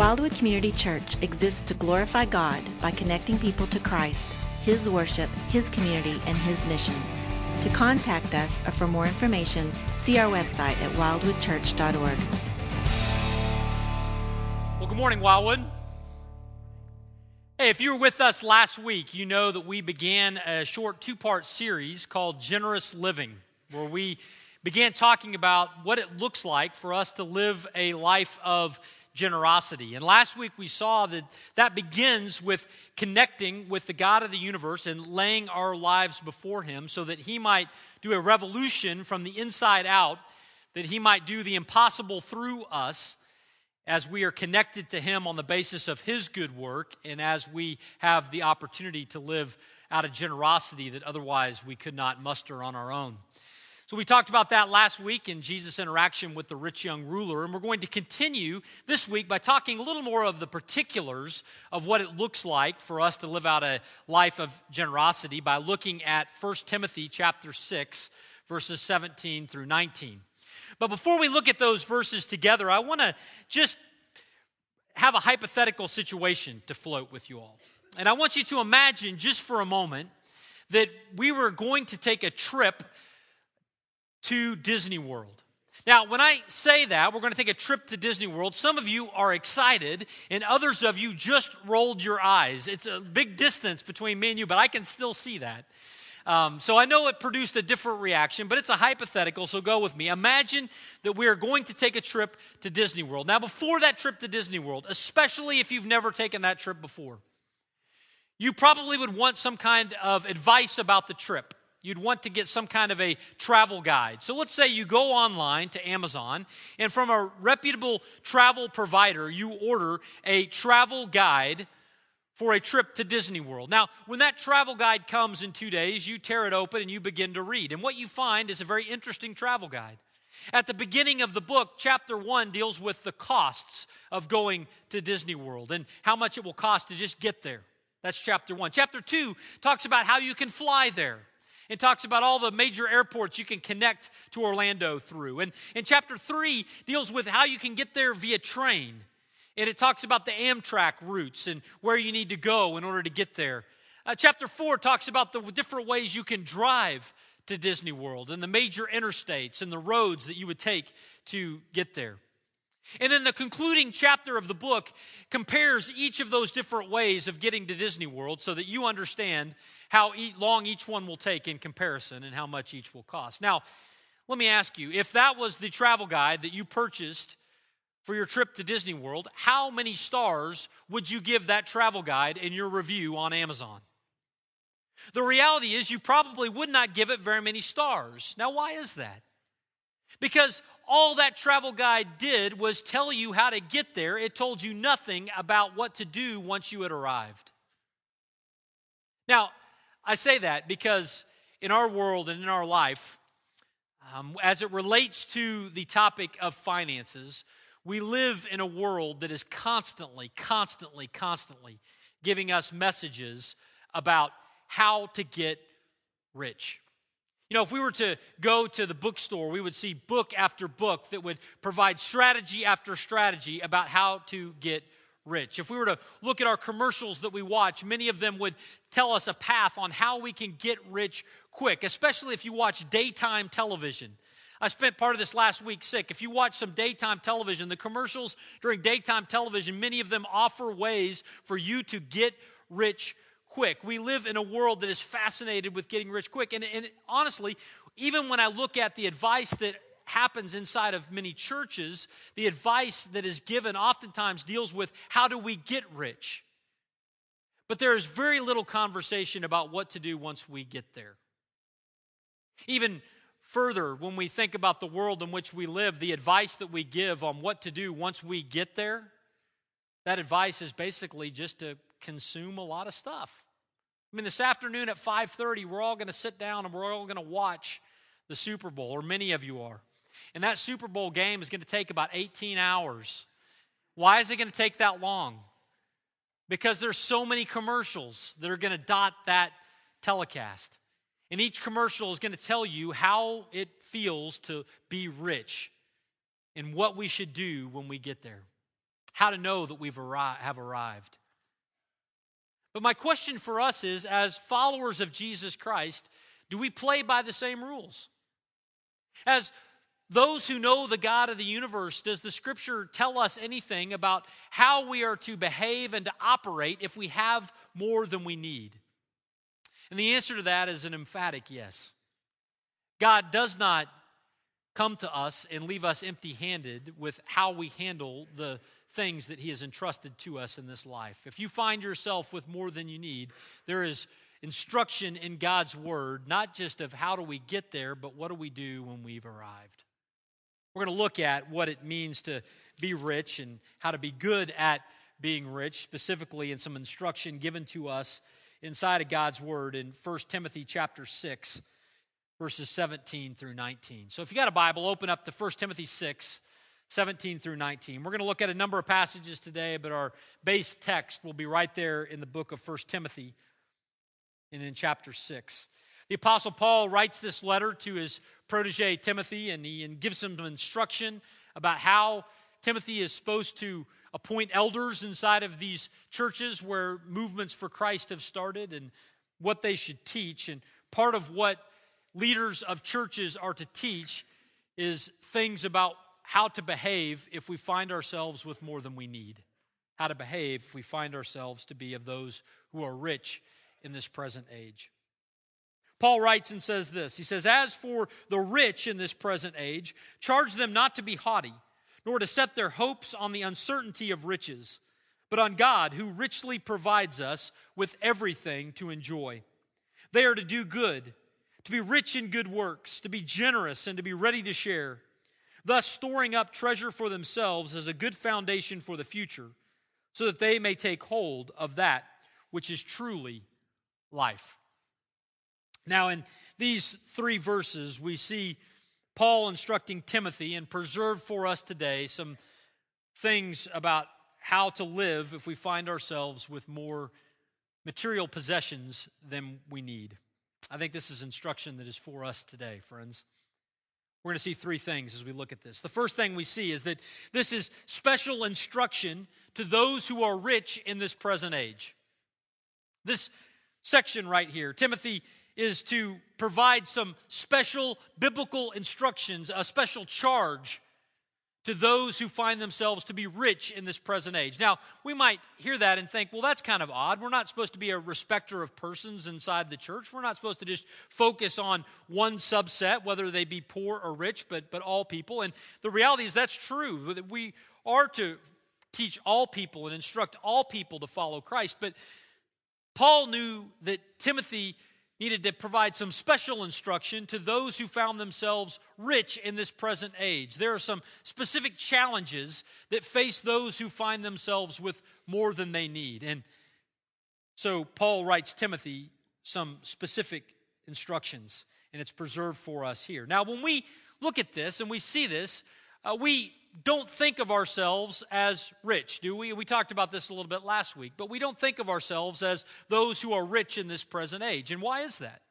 Wildwood Community Church exists to glorify God by connecting people to Christ, His worship, His community, and His mission. To contact us or for more information, see our website at wildwoodchurch.org. Well, good morning, Wildwood. Hey, if you were with us last week, you know that we began a short two part series called Generous Living, where we began talking about what it looks like for us to live a life of generosity. And last week we saw that that begins with connecting with the God of the universe and laying our lives before Him so that He might do a revolution from the inside out, that He might do the impossible through us as we are connected to Him on the basis of His good work and as we have the opportunity to live out of generosity that otherwise we could not muster on our own. So, we talked about that last week in Jesus' interaction with the rich young ruler, and we're going to continue this week by talking a little more of the particulars of what it looks like for us to live out a life of generosity by looking at 1 Timothy chapter 6, verses 17 through 19. But before we look at those verses together, I want to just have a hypothetical situation to float with you all. And I want you to imagine just for a moment that we were going to take a trip to Disney World. Now, when I say that, we're going to take a trip to Disney World. Some of you are excited, and others of you just rolled your eyes. It's a big distance between me and you, but I can still see that. Um, so I know it produced a different reaction, but it's a hypothetical, so go with me. Imagine that we are going to take a trip to Disney World. Now, before that trip to Disney World, especially if you've never taken that trip before, you probably would want some kind of advice about the trip you'd want to get some kind of a travel guide. So let's say you go online to Amazon, and from a reputable travel provider, you order a travel guide for a trip to Disney World. Now, when that travel guide comes in two days, you tear it open and you begin to read. And what you find is a very interesting travel guide. At the beginning of the book, chapter one deals with the costs of going to Disney World and how much it will cost to just get there. That's chapter one. Chapter two talks about how you can fly there. It talks about all the major airports you can connect to Orlando through. And, and chapter three deals with how you can get there via train. And it talks about the Amtrak routes and where you need to go in order to get there. Uh, chapter four talks about the different ways you can drive to Disney World and the major interstates and the roads that you would take to get there. And then the concluding chapter of the book compares each of those different ways of getting to Disney World so that you understand how long each one will take in comparison and how much each will cost. Now, let me ask you if that was the travel guide that you purchased for your trip to Disney World, how many stars would you give that travel guide in your review on Amazon? The reality is, you probably would not give it very many stars. Now, why is that? Because all that travel guide did was tell you how to get there. It told you nothing about what to do once you had arrived. Now, I say that because in our world and in our life, um, as it relates to the topic of finances, we live in a world that is constantly, constantly, constantly giving us messages about how to get rich. You know, if we were to go to the bookstore, we would see book after book that would provide strategy after strategy about how to get rich. If we were to look at our commercials that we watch, many of them would tell us a path on how we can get rich quick, especially if you watch daytime television. I spent part of this last week sick. If you watch some daytime television, the commercials during daytime television, many of them offer ways for you to get rich quick. We live in a world that is fascinated with getting rich quick. And, and honestly, even when I look at the advice that happens inside of many churches, the advice that is given oftentimes deals with how do we get rich. But there is very little conversation about what to do once we get there. Even further, when we think about the world in which we live, the advice that we give on what to do once we get there, that advice is basically just to consume a lot of stuff. I mean, this afternoon at 5:30, we're all going to sit down and we're all going to watch the Super Bowl, or many of you are. And that Super Bowl game is going to take about 18 hours. Why is it going to take that long? because there's so many commercials that are going to dot that telecast. And each commercial is going to tell you how it feels to be rich and what we should do when we get there. How to know that we've arri- have arrived. But my question for us is as followers of Jesus Christ, do we play by the same rules? As those who know the God of the universe, does the scripture tell us anything about how we are to behave and to operate if we have more than we need? And the answer to that is an emphatic yes. God does not come to us and leave us empty handed with how we handle the things that He has entrusted to us in this life. If you find yourself with more than you need, there is instruction in God's Word, not just of how do we get there, but what do we do when we've arrived. We're going to look at what it means to be rich and how to be good at being rich, specifically in some instruction given to us inside of God's Word in 1 Timothy chapter 6, verses 17 through 19. So if you got a Bible, open up to 1 Timothy 6, 17 through 19. We're going to look at a number of passages today, but our base text will be right there in the book of 1 Timothy and in chapter 6. The Apostle Paul writes this letter to his protege Timothy, and he gives him instruction about how Timothy is supposed to appoint elders inside of these churches where movements for Christ have started and what they should teach. And part of what leaders of churches are to teach is things about how to behave if we find ourselves with more than we need. How to behave if we find ourselves to be of those who are rich in this present age. Paul writes and says this He says, As for the rich in this present age, charge them not to be haughty, nor to set their hopes on the uncertainty of riches, but on God, who richly provides us with everything to enjoy. They are to do good, to be rich in good works, to be generous, and to be ready to share, thus storing up treasure for themselves as a good foundation for the future, so that they may take hold of that which is truly life. Now, in these three verses, we see Paul instructing Timothy and preserve for us today some things about how to live if we find ourselves with more material possessions than we need. I think this is instruction that is for us today, friends. We're going to see three things as we look at this. The first thing we see is that this is special instruction to those who are rich in this present age. This section right here, Timothy is to provide some special biblical instructions, a special charge to those who find themselves to be rich in this present age. Now, we might hear that and think, well, that's kind of odd. We're not supposed to be a respecter of persons inside the church. We're not supposed to just focus on one subset, whether they be poor or rich, but, but all people. And the reality is that's true. We are to teach all people and instruct all people to follow Christ. But Paul knew that Timothy needed to provide some special instruction to those who found themselves rich in this present age. There are some specific challenges that face those who find themselves with more than they need. And so Paul writes Timothy some specific instructions, and it's preserved for us here. Now, when we look at this and we see this, uh, we don't think of ourselves as rich, do we? We talked about this a little bit last week, but we don't think of ourselves as those who are rich in this present age. And why is that?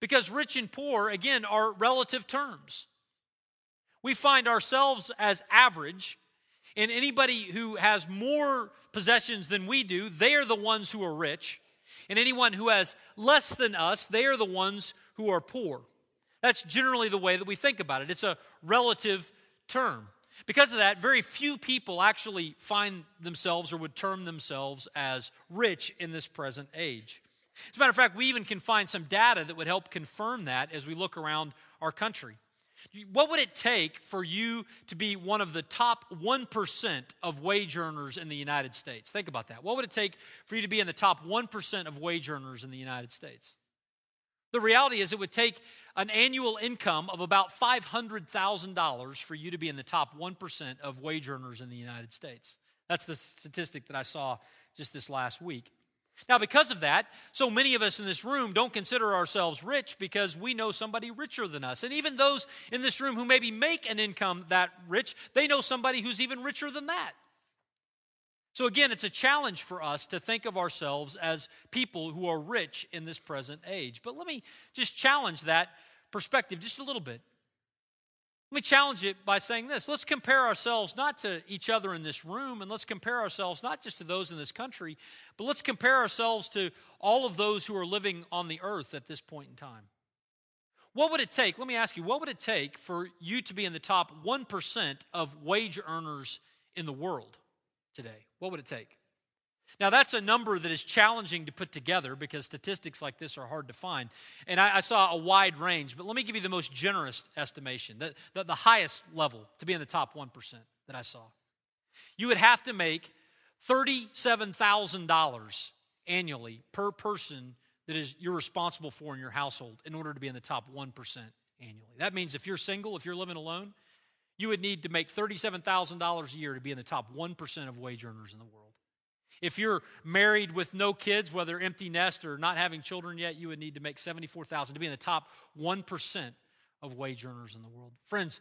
Because rich and poor, again, are relative terms. We find ourselves as average, and anybody who has more possessions than we do, they are the ones who are rich. And anyone who has less than us, they are the ones who are poor. That's generally the way that we think about it. It's a relative term. Because of that, very few people actually find themselves or would term themselves as rich in this present age. As a matter of fact, we even can find some data that would help confirm that as we look around our country. What would it take for you to be one of the top 1% of wage earners in the United States? Think about that. What would it take for you to be in the top 1% of wage earners in the United States? The reality is, it would take an annual income of about $500,000 for you to be in the top 1% of wage earners in the United States. That's the statistic that I saw just this last week. Now, because of that, so many of us in this room don't consider ourselves rich because we know somebody richer than us. And even those in this room who maybe make an income that rich, they know somebody who's even richer than that. So, again, it's a challenge for us to think of ourselves as people who are rich in this present age. But let me just challenge that perspective just a little bit. Let me challenge it by saying this. Let's compare ourselves not to each other in this room, and let's compare ourselves not just to those in this country, but let's compare ourselves to all of those who are living on the earth at this point in time. What would it take? Let me ask you, what would it take for you to be in the top 1% of wage earners in the world today? What would it take? Now, that's a number that is challenging to put together because statistics like this are hard to find. And I, I saw a wide range, but let me give you the most generous estimation, the, the, the highest level to be in the top 1% that I saw. You would have to make $37,000 annually per person that is you're responsible for in your household in order to be in the top 1% annually. That means if you're single, if you're living alone, you would need to make $37,000 a year to be in the top 1% of wage earners in the world. If you're married with no kids, whether empty nest or not having children yet, you would need to make 74,000 to be in the top 1% of wage earners in the world. Friends,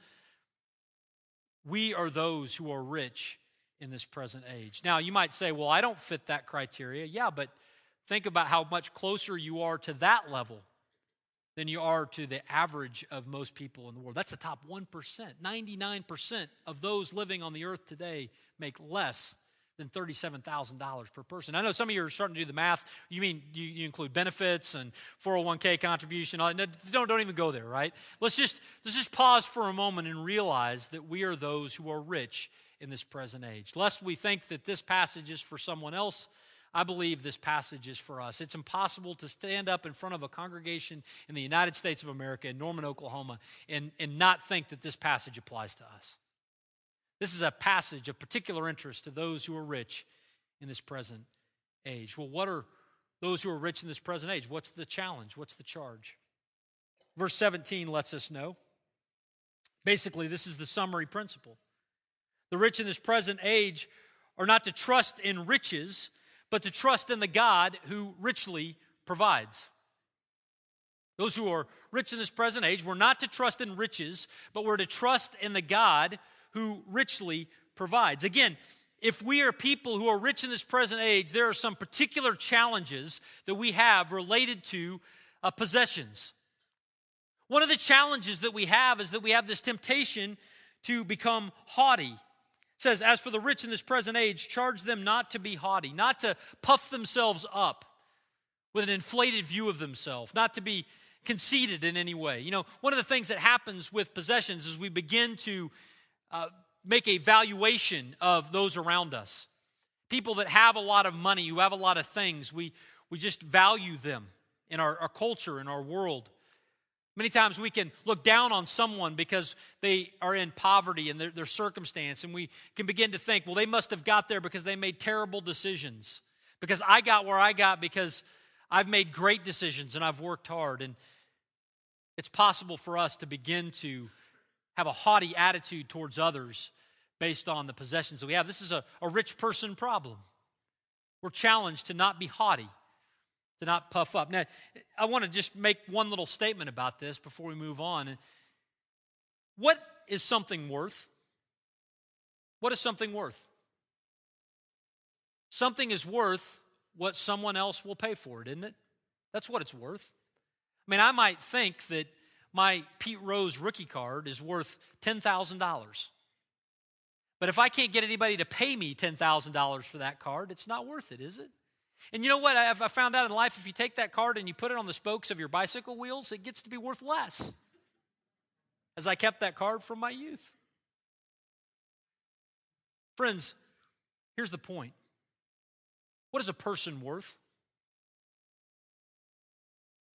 we are those who are rich in this present age. Now, you might say, well, I don't fit that criteria. Yeah, but think about how much closer you are to that level than you are to the average of most people in the world. That's the top 1%. 99% of those living on the earth today make less than $37,000 per person. I know some of you are starting to do the math. You mean you, you include benefits and 401k contribution. Don't, don't even go there, right? Let's just, let's just pause for a moment and realize that we are those who are rich in this present age. Lest we think that this passage is for someone else, I believe this passage is for us. It's impossible to stand up in front of a congregation in the United States of America, in Norman, Oklahoma, and, and not think that this passage applies to us. This is a passage of particular interest to those who are rich in this present age. Well, what are those who are rich in this present age? What's the challenge? What's the charge? Verse 17 lets us know. Basically, this is the summary principle. The rich in this present age are not to trust in riches, but to trust in the God who richly provides. Those who are rich in this present age, we're not to trust in riches, but we're to trust in the God who richly provides. Again, if we are people who are rich in this present age, there are some particular challenges that we have related to uh, possessions. One of the challenges that we have is that we have this temptation to become haughty. Says, As for the rich in this present age, charge them not to be haughty, not to puff themselves up with an inflated view of themselves, not to be conceited in any way. You know, one of the things that happens with possessions is we begin to uh, make a valuation of those around us. People that have a lot of money, who have a lot of things, we, we just value them in our, our culture, in our world. Many times we can look down on someone because they are in poverty and their, their circumstance, and we can begin to think, well, they must have got there because they made terrible decisions. Because I got where I got because I've made great decisions and I've worked hard. And it's possible for us to begin to have a haughty attitude towards others based on the possessions that we have. This is a, a rich person problem. We're challenged to not be haughty, to not puff up. Now, I want to just make one little statement about this before we move on. What is something worth? What is something worth? Something is worth what someone else will pay for it, isn't it? That's what it's worth. I mean, I might think that my Pete Rose rookie card is worth $10,000. But if I can't get anybody to pay me $10,000 for that card, it's not worth it, is it? And you know what? I've, I found out in life if you take that card and you put it on the spokes of your bicycle wheels, it gets to be worth less. As I kept that card from my youth. Friends, here's the point what is a person worth?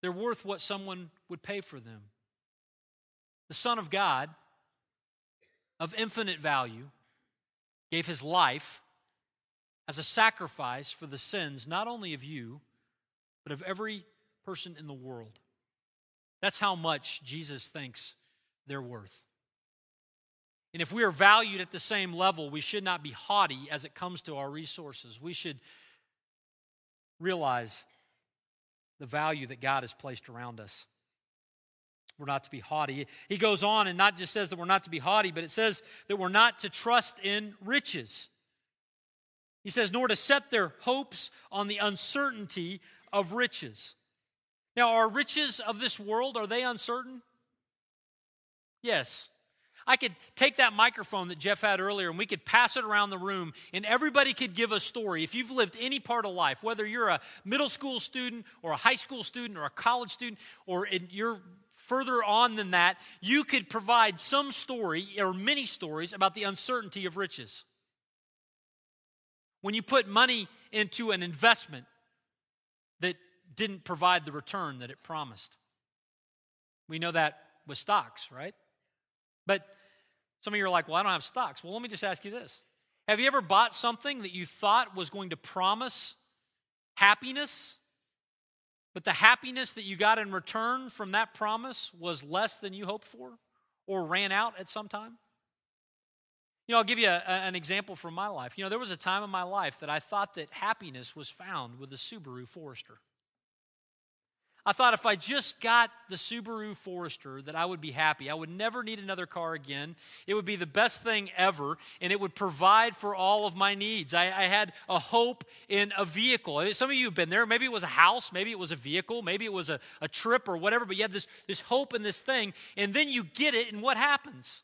They're worth what someone would pay for them the Son of God, of infinite value, gave his life as a sacrifice for the sins not only of you, but of every person in the world. That's how much Jesus thinks they're worth. And if we are valued at the same level, we should not be haughty as it comes to our resources. We should realize the value that God has placed around us. We're not to be haughty. He goes on and not just says that we're not to be haughty, but it says that we're not to trust in riches. He says, nor to set their hopes on the uncertainty of riches. Now, are riches of this world, are they uncertain? Yes. I could take that microphone that Jeff had earlier and we could pass it around the room and everybody could give a story. If you've lived any part of life, whether you're a middle school student or a high school student or a college student or you're further on than that, you could provide some story or many stories about the uncertainty of riches. When you put money into an investment that didn't provide the return that it promised. We know that with stocks, right? But some of you are like, well, I don't have stocks. Well, let me just ask you this Have you ever bought something that you thought was going to promise happiness, but the happiness that you got in return from that promise was less than you hoped for or ran out at some time? You know, I'll give you a, an example from my life. You know, there was a time in my life that I thought that happiness was found with a Subaru Forester. I thought if I just got the Subaru Forester that I would be happy. I would never need another car again. It would be the best thing ever, and it would provide for all of my needs. I, I, had a hope in a vehicle. Some of you have been there. Maybe it was a house, maybe it was a vehicle, maybe it was a, a trip or whatever, but you had this, this hope in this thing, and then you get it, and what happens?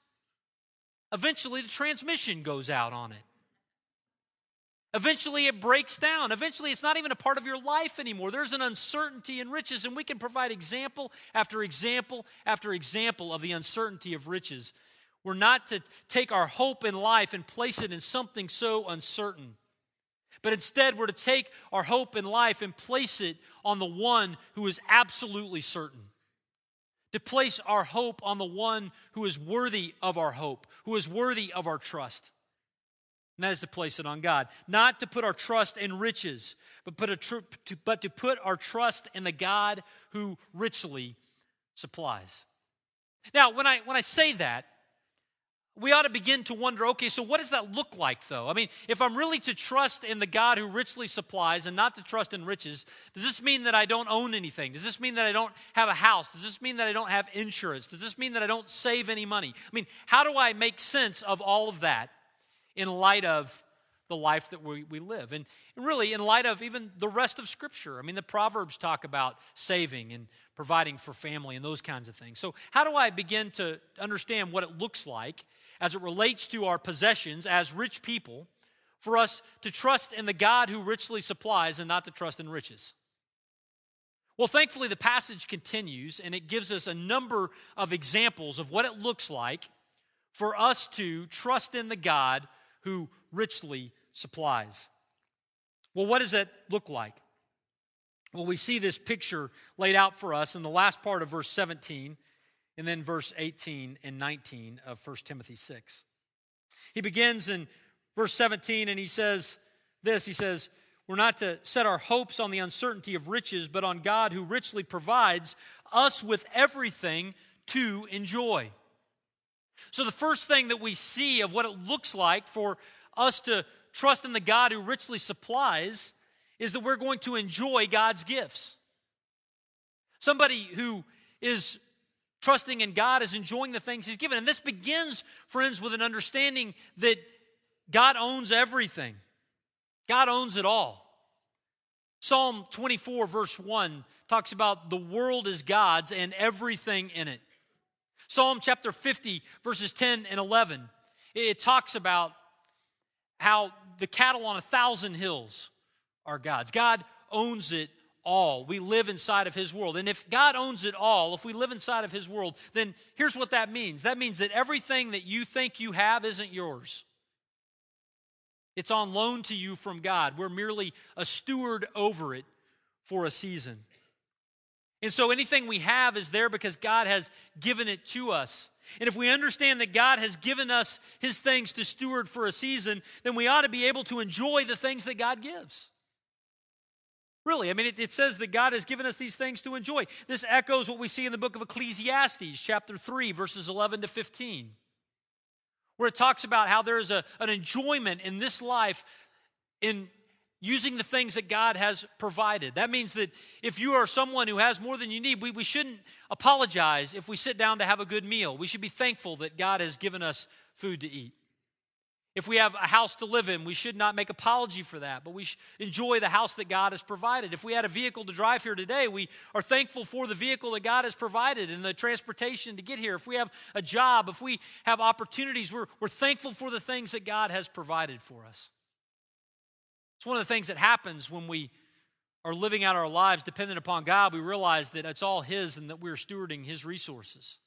Eventually, the transmission goes out on it. Eventually, it breaks down. Eventually, it's not even a part of your life anymore. There's an uncertainty in riches, and we can provide example after example after example of the uncertainty of riches. We're not to take our hope in life and place it in something so uncertain. But instead, we're to take our hope in life and place it on the one who is absolutely certain. To place our hope on the one who is worthy of our hope, who is worthy of our trust and that is to place it on God. Not to put our trust in riches, but, put a tr- to, but to put our trust in the God who richly supplies. Now, when I, when I say that, we ought to begin to wonder okay, so what does that look like, though? I mean, if I'm really to trust in the God who richly supplies and not to trust in riches, does this mean that I don't own anything? Does this mean that I don't have a house? Does this mean that I don't have insurance? Does this mean that I don't save any money? I mean, how do I make sense of all of that in light of the life that we, we live. And really, in light of even the rest of Scripture. I mean, the Proverbs talk about saving and providing for family and those kinds of things. So, how do I begin to understand what it looks like as it relates to our possessions as rich people for us to trust in the God who richly supplies and not to trust in riches? Well, thankfully, the passage continues and it gives us a number of examples of what it looks like for us to trust in the God who richly supplies. Well, what does that look like? Well, we see this picture laid out for us in the last part of verse 17 and then verse 18 and 19 of 1 Timothy 6. He begins in verse 17 and he says this He says, We're not to set our hopes on the uncertainty of riches, but on God who richly provides us with everything to enjoy. So, the first thing that we see of what it looks like for us to trust in the God who richly supplies is that we're going to enjoy God's gifts. Somebody who is trusting in God is enjoying the things He's given. And this begins, friends, with an understanding that God owns everything, God owns it all. Psalm 24, verse 1, talks about the world is God's and everything in it. Psalm chapter 50, verses 10 and 11, it talks about how the cattle on a thousand hills are God's. God owns it all. We live inside of His world. And if God owns it all, if we live inside of His world, then here's what that means that means that everything that you think you have isn't yours. It's on loan to you from God. We're merely a steward over it for a season. And so anything we have is there because God has given it to us. And if we understand that God has given us his things to steward for a season, then we ought to be able to enjoy the things that God gives. Really, I mean, it, it, says that God has given us these things to enjoy. This echoes what we see in the book of Ecclesiastes, chapter 3, verses 11 to 15, where it talks about how there is a, an enjoyment in this life in using the things that God has provided. That means that if you are someone who has more than you need, we, we shouldn't apologize if we sit down to have a good meal. We should be thankful that God has given us food to eat. If we have a house to live in, we should not make apology for that, but we enjoy the house that God has provided. If we had a vehicle to drive here today, we are thankful for the vehicle that God has provided and the transportation to get here. If we have a job, if we have opportunities, we're, we're thankful for the things that God has provided for us. It's one of the things that happens when we are living out our lives dependent upon God. We realize that it's all His and that we're stewarding His resources.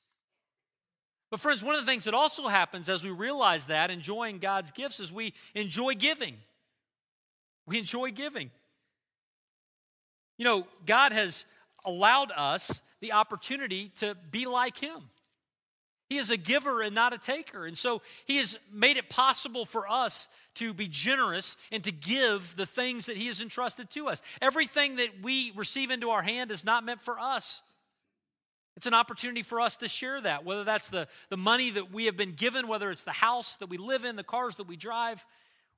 But, friends, one of the things that also happens as we realize that, enjoying God's gifts, is we enjoy giving. We enjoy giving. You know, God has allowed us the opportunity to be like Him. He is a giver and not a taker. And so He has made it possible for us to be generous and to give the things that He has entrusted to us. Everything that we receive into our hand is not meant for us. It's an opportunity for us to share that, whether that's the, the money that we have been given, whether it's the house that we live in, the cars that we drive.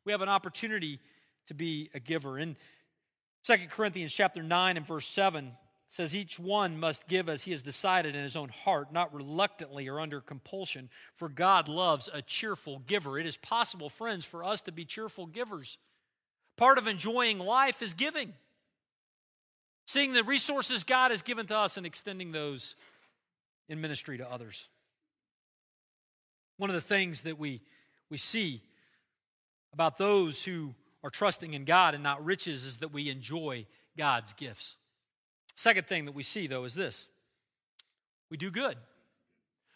We have an opportunity to be a giver. In 2 Corinthians chapter 9 and verse 7 says, Each one must give as he has decided in his own heart, not reluctantly or under compulsion, for God loves a cheerful giver. It is possible, friends, for us to be cheerful givers. Part of enjoying life is giving seeing the resources God has given to us and extending those in ministry to others. One of the things that we, we see about those who are trusting in God and not riches is that we enjoy God's gifts. Second thing that we see, though, is this we do good.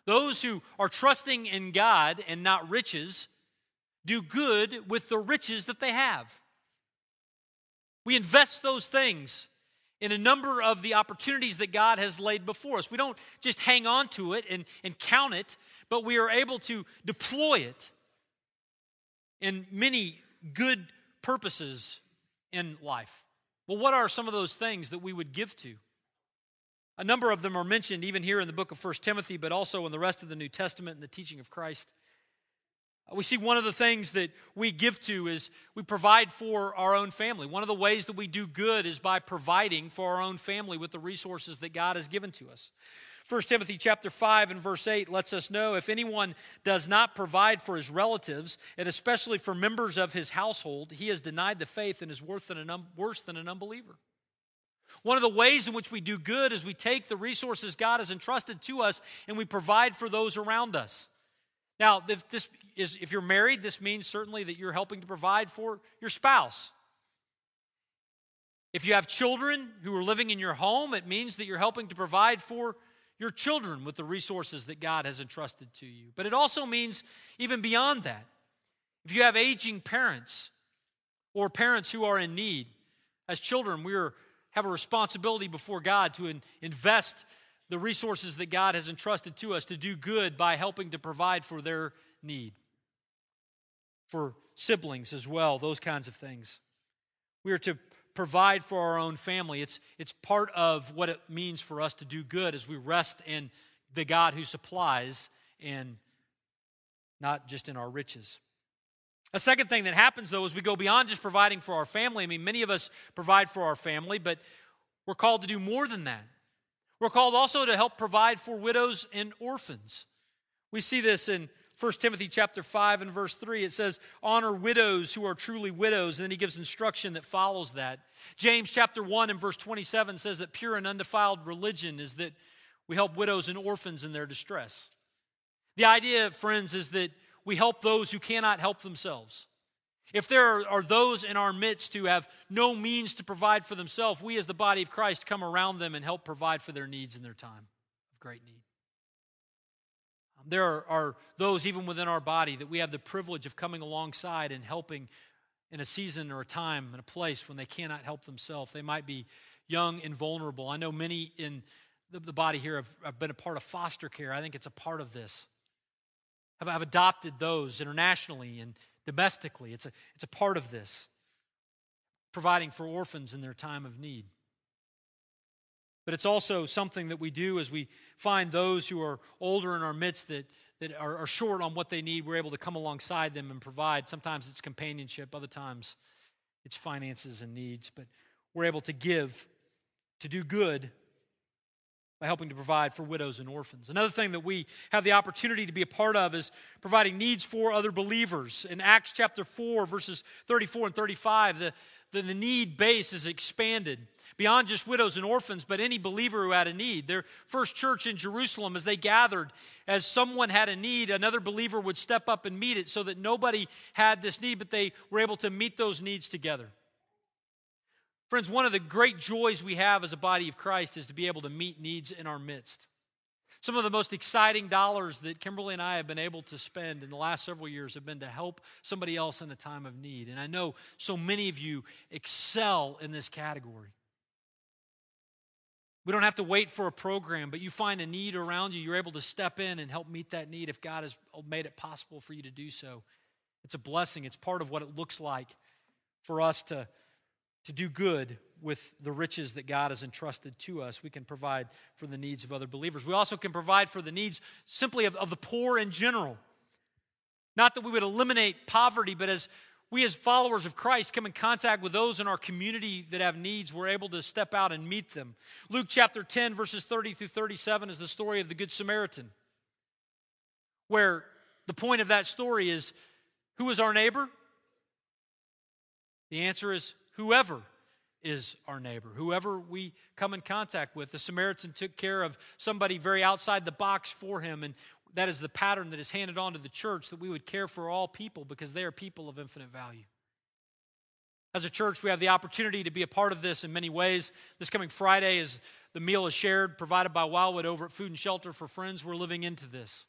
Those who are trusting in God and not riches do good with the riches that they have. We invest those things in a number of the opportunities that God has laid before us. We don't just hang on to it and, and count it, but we are able to deploy it in many good purposes in life. Well, what are some of those things that we would give to? A number of them are mentioned even here in the book of 1 Timothy, but also in the rest of the New Testament and the teaching of Christ. Uh, we see one of the things that we give to is we provide for our own family. One of the ways that we do good is by providing for our own family with the resources that God has given to us. 1 Timothy chapter 5 and verse 8 lets us know if anyone does not provide for his relatives, and especially for members of his household, he has denied the faith and is worse than an, worse than an unbeliever. One of the ways in which we do good is we take the resources God has entrusted to us and we provide for those around us. Now, this is, if you're married, this means certainly that you're helping to provide for your spouse. If you have children who are living in your home, it means that you're helping to provide for your children with the resources that God has entrusted to you. But it also means even beyond that. If you have aging parents or parents who are in need, as children, we are, have a responsibility before God to in, invest the resources that God has entrusted to us to do good by helping to provide for their need. For siblings as well, those kinds of things. We are to provide for our own family. It's, it's part of what it means for us to do good as we rest in the God who supplies and not just in our riches. A second thing that happens, though, is we go beyond just providing for our family. I mean, many of us provide for our family, but we're called to do more than that. We're called also to help provide for widows and orphans. We see this in 1 Timothy chapter 5 and verse 3. It says, honor widows who are truly widows. And then he gives instruction that follows that. James chapter 1 and verse 27 says that pure and undefiled religion is that we help widows and orphans in their distress. The idea, friends, is that we help those who cannot help themselves. If there are, those in our midst who have no means to provide for themselves, we as the body of Christ come around them and help provide for their needs in their time of great need. There are, are those even within our body that we have the privilege of coming alongside and helping in a season or a time and a place when they cannot help themselves. They might be young and vulnerable. I know many in the, the body here have, have, been a part of foster care. I think it's a part of this. I've, I've adopted those internationally and domestically. It's a, it's a part of this, providing for orphans in their time of need. But it's also something that we do as we find those who are older in our midst that, that are, are short on what they need. We're able to come alongside them and provide. Sometimes it's companionship, other times it's finances and needs. But we're able to give, to do good by helping to provide for widows and orphans. Another thing that we have the opportunity to be a part of is providing needs for other believers. In Acts chapter 4, verses 34 and 35, the, the, the need base is expanded beyond just widows and orphans, but any believer who had a need. Their first church in Jerusalem, as they gathered, as someone had a need, another believer would step up and meet it so that nobody had this need, but they were able to meet those needs together. Friends, one of the great joys we have as a body of Christ is to be able to meet needs in our midst. Some of the most exciting dollars that Kimberly and I have been able to spend in the last several years have been to help somebody else in a time of need. And I know so many of you excel in this category. We don't have to wait for a program, but you find a need around you, you're able to step in and help meet that need if God has made it possible for you to do so. It's a blessing. It's part of what it looks like for us to to do good with the riches that God has entrusted to us. We can provide for the needs of other believers. We also can provide for the needs simply of, of the poor in general. Not that we would eliminate poverty, but as we, as followers of Christ, come in contact with those in our community that have needs, we're able to step out and meet them. Luke chapter 10, verses 30 through 37 is the story of the Good Samaritan, where the point of that story is who is our neighbor? The answer is whoever is our neighbor, whoever we come in contact with. The Samaritan took care of somebody very outside the box for him, and that is the pattern that is handed on to the church that we would care for all people because they are people of infinite value. As a church, we have the opportunity to be a part of this in many ways. This coming Friday, as the meal is shared, provided by Wildwood over at Food and Shelter for Friends, we're living into this.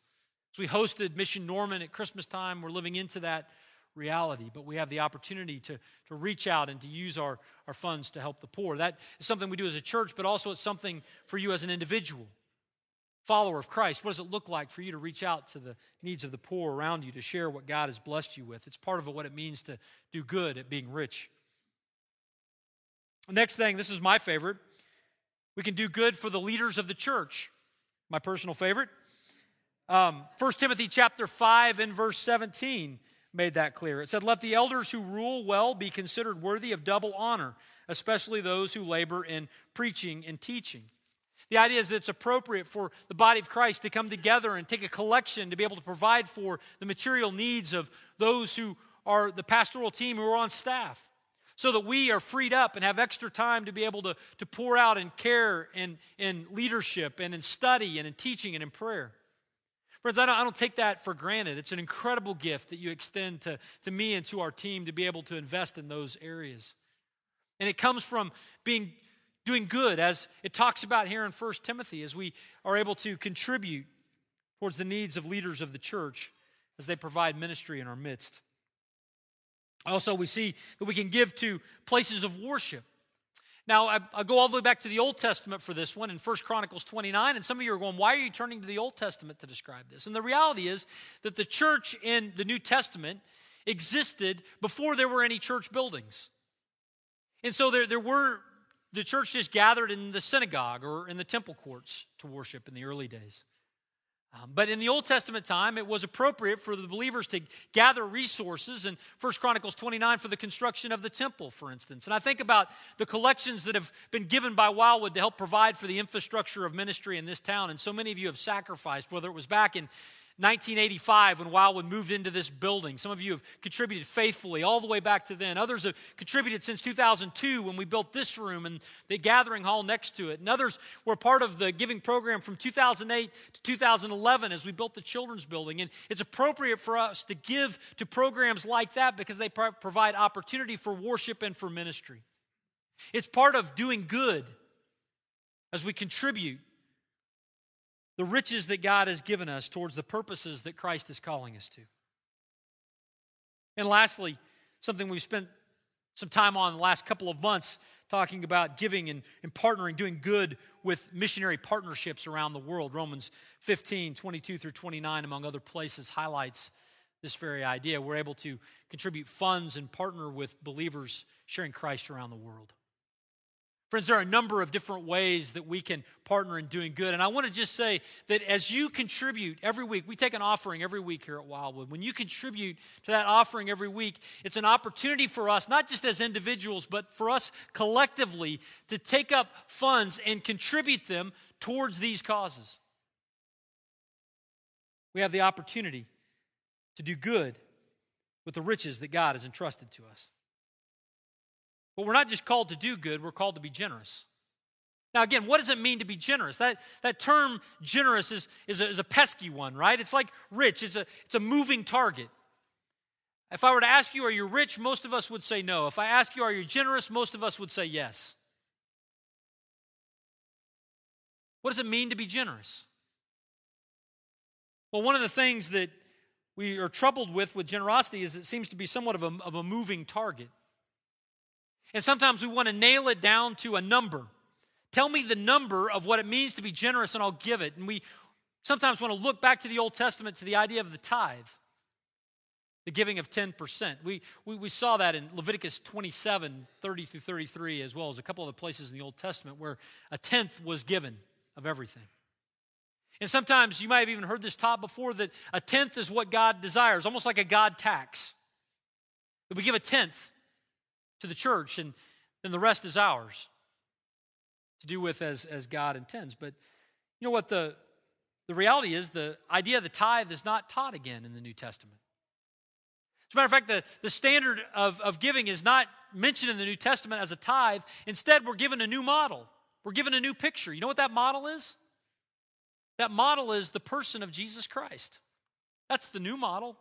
As we hosted Mission Norman at Christmas time, we're living into that reality, but we have the opportunity to, to reach out and to use our, our funds to help the poor. That is something we do as a church, but also it's something for you as an individual, follower of Christ. What does it look like for you to reach out to the needs of the poor around you, to share what God has blessed you with? It's part of what it means to do good at being rich. next thing, this is my favorite. We can do good for the leaders of the church. My personal favorite. Um, 1 Timothy chapter 5 and verse 17 made that clear. It said, Let the elders who rule well be considered worthy of double honor, especially those who labor in preaching and teaching. The idea is that it's appropriate for the body of Christ to come together and take a collection to be able to provide for the material needs of those who are the pastoral team who are on staff. So that we are freed up and have extra time to be able to, to pour out in care and in leadership and in study and in teaching and in prayer. Friends, I don't, I don't take that for granted. It's an incredible gift that you extend to, to me and to our team to be able to invest in those areas. And it comes from being doing good, as it talks about here in 1 Timothy, as we are able to contribute towards the needs of leaders of the church as they provide ministry in our midst. Also, we see that we can give to places of worship. Now, I, I, go all the way back to the Old Testament for this one in 1 Chronicles 29, and some of you are going, why are you turning to the Old Testament to describe this? And the reality is that the church in the New Testament existed before there were any church buildings. And so there, there were, the church just gathered in the synagogue or in the temple courts to worship in the early days. Um, but in the Old Testament time, it was appropriate for the believers to gather resources in 1 Chronicles 29 for the construction of the temple, for instance. And I think about the collections that have been given by Wildwood to help provide for the infrastructure of ministry in this town. And so many of you have sacrificed, whether it was back in 1985 when Wildwood moved into this building. Some of you have contributed faithfully all the way back to then. Others have contributed since 2002 when we built this room and the gathering hall next to it. And others were part of the giving program from 2008 to 2011 as we built the children's building. And it's appropriate for us to give to programs like that because they pro- provide opportunity for worship and for ministry. It's part of doing good as we contribute the riches that God has given us towards the purposes that Christ is calling us to. And lastly, something we've spent some time on the last couple of months talking about giving and, and partnering, doing good with missionary partnerships around the world. Romans 15, 22 through 29, among other places, highlights this very idea. We're able to contribute funds and partner with believers sharing Christ around the world. Friends, there are a number of different ways that we can partner in doing good. And I want to just say that as you contribute every week, we take an offering every week here at Wildwood. When you contribute to that offering every week, it's an opportunity for us, not just as individuals, but for us collectively to take up funds and contribute them towards these causes. We have the opportunity to do good with the riches that God has entrusted to us. But we're not just called to do good, we're called to be generous. Now, again, what does it mean to be generous? That, that term generous is, is, a, is a pesky one, right? It's like rich, it's a, it's a moving target. If I were to ask you, are you rich? Most of us would say no. If I ask you, are you generous? Most of us would say yes. What does it mean to be generous? Well, one of the things that we are troubled with with generosity is it seems to be somewhat of a, of a moving target. And sometimes we want to nail it down to a number. Tell me the number of what it means to be generous and I'll give it. And we sometimes want to look back to the Old Testament to the idea of the tithe, the giving of 10%. We, we, we saw that in Leviticus 27 30 through 33, as well as a couple of places in the Old Testament where a tenth was given of everything. And sometimes you might have even heard this taught before that a tenth is what God desires, almost like a God tax. That we give a tenth to the church, and then the rest is ours to do with as, as God intends. But you know what? The, the reality is the idea of the tithe is not taught again in the New Testament. As a matter of fact, the, the standard of, of giving is not mentioned in the New Testament as a tithe. Instead, we're given a new model. We're given a new picture. You know what that model is? That model is the person of Jesus Christ. That's the new model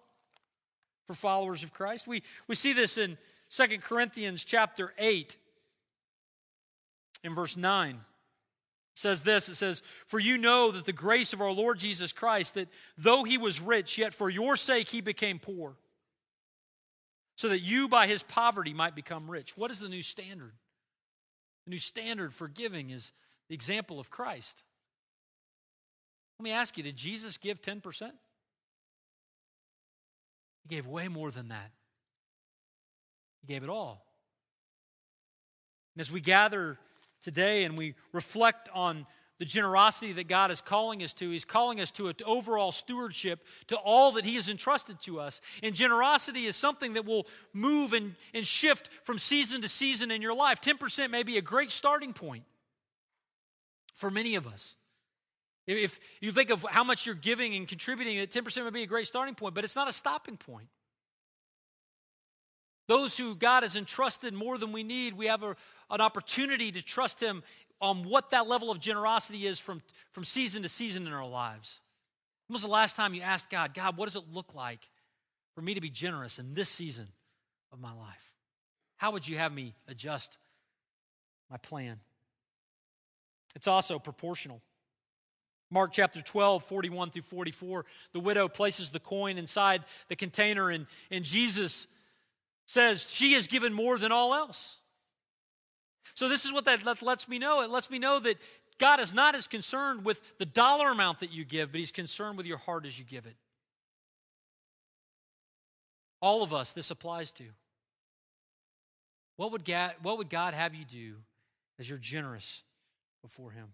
for followers of Christ. We, we see this in Second Corinthians chapter 8 in verse 9 says this it says for you know that the grace of our Lord Jesus Christ that though he was rich yet for your sake he became poor so that you by his poverty might become rich. What is the new standard? The new standard for giving is the example of Christ. Let me ask you did Jesus give 10% he gave way more than that he gave it all. And as we gather today and we reflect on the generosity that God is calling us to, He's calling us to an overall stewardship to all that He has entrusted to us. And generosity is something that will move and, and shift from season to season in your life. 10% may be a great starting point for many of us. If you think of how much you're giving and contributing, 10% would be a great starting point, but it's not a stopping point. Those who God has entrusted more than we need, we have a, an opportunity to trust Him on what that level of generosity is from, from season to season in our lives. When was the last time you asked God, God, what does it look like for me to be generous in this season of my life? How would you have me adjust my plan? It's also proportional. Mark chapter 12, 41 through 44, the widow places the coin inside the container, and, and Jesus says she has given more than all else. So, this is what that lets me know. It lets me know that God is not as concerned with the dollar amount that you give, but He's concerned with your heart as you give it. All of us, this applies to. What would God, what would God have you do as you're generous before Him?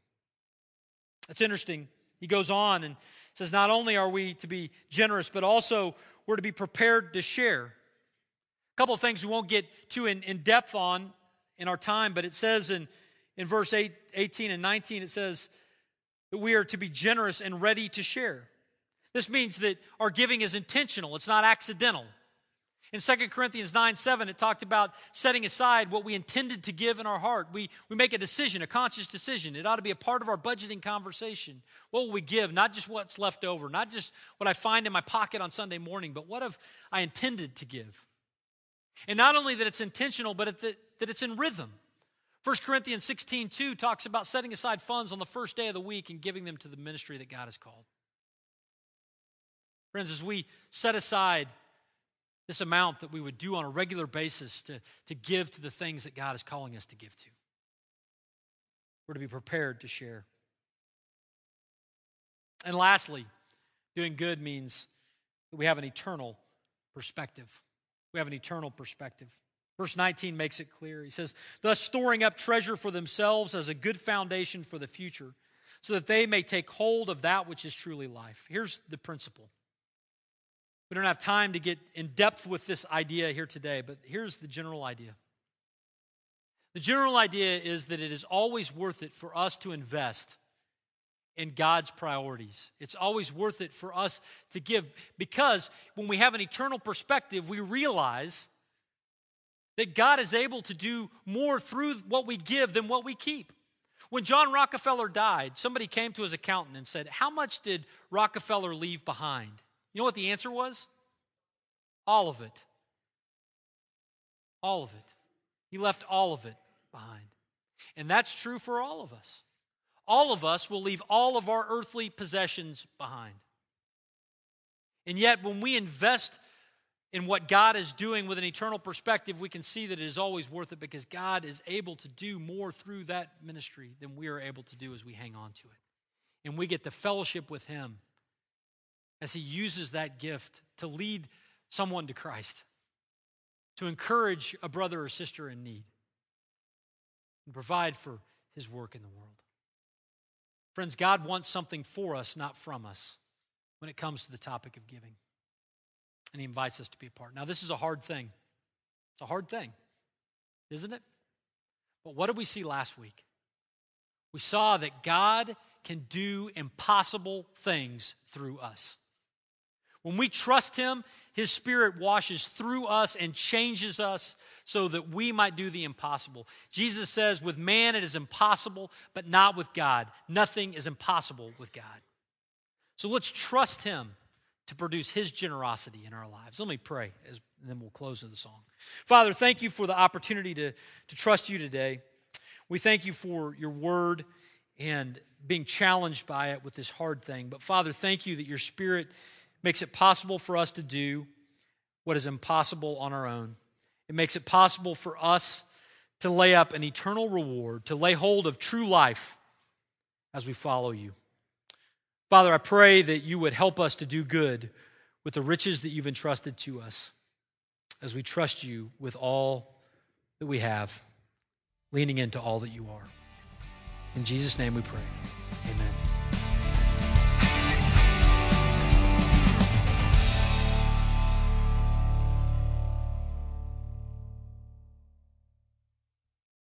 That's interesting. He goes on and says, Not only are we to be generous, but also we're to be prepared to share. A couple of things we won't get too in, in depth on in our time, but it says in, in verse 8, 18 and 19, it says that we are to be generous and ready to share. This means that our giving is intentional, it's not accidental. In 2 Corinthians 9 7, it talked about setting aside what we intended to give in our heart. We, we make a decision, a conscious decision. It ought to be a part of our budgeting conversation. What will we give? Not just what's left over, not just what I find in my pocket on Sunday morning, but what have I intended to give? And not only that it's intentional, but that, it's in rhythm. 1 Corinthians 16, 2 talks about setting aside funds on the first day of the week and giving them to the ministry that God has called. Friends, as we set aside this amount that we would do on a regular basis to, to give to the things that God is calling us to give to, we're to be prepared to share. And lastly, doing good means that we have an eternal perspective. We have an eternal perspective. Verse 19 makes it clear. He says, Thus storing up treasure for themselves as a good foundation for the future, so that they may take hold of that which is truly life. Here's the principle. We don't have time to get in depth with this idea here today, but here's the general idea. The general idea is that it is always worth it for us to invest in God's priorities. It's always worth it for us to give because when we have an eternal perspective, we realize that God is able to do more through what we give than what we keep. When John Rockefeller died, somebody came to his accountant and said, How much did Rockefeller leave behind? You know what the answer was? All of it. All of it. He left all of it behind. And that's true for all of us. All of us will leave all of our earthly possessions behind. And yet, when we invest in what God is doing with an eternal perspective, we can see that it is always worth it because God is able to do more through that ministry than we are able to do as we hang on to it. And we get to fellowship with Him as He uses that gift to lead someone to Christ, to encourage a brother or sister in need, and provide for His work in the world. Friends, God wants something for us, not from us, when it comes to the topic of giving. And He invites us to be a part. Now, this is a hard thing. It's a hard thing, isn't it? But what did we see last week? We saw that God can do impossible things through us. When we trust Him, His Spirit washes through us and changes us so that we might do the impossible. Jesus says, with man it is impossible, but not with God. Nothing is impossible with God. So let's trust Him to produce His generosity in our lives. Let me pray, as, and then we'll close with the song. Father, thank you for the opportunity to, to trust you today. We thank you for your word and being challenged by it with this hard thing. But Father, thank you that your Spirit makes it possible for us to do what is impossible on our own. It makes it possible for us to lay up an eternal reward, to lay hold of true life as we follow you. Father, I pray that you would help us to do good with the riches that you've entrusted to us as we trust you with all that we have, leaning into all that you are. In Jesus' name we pray.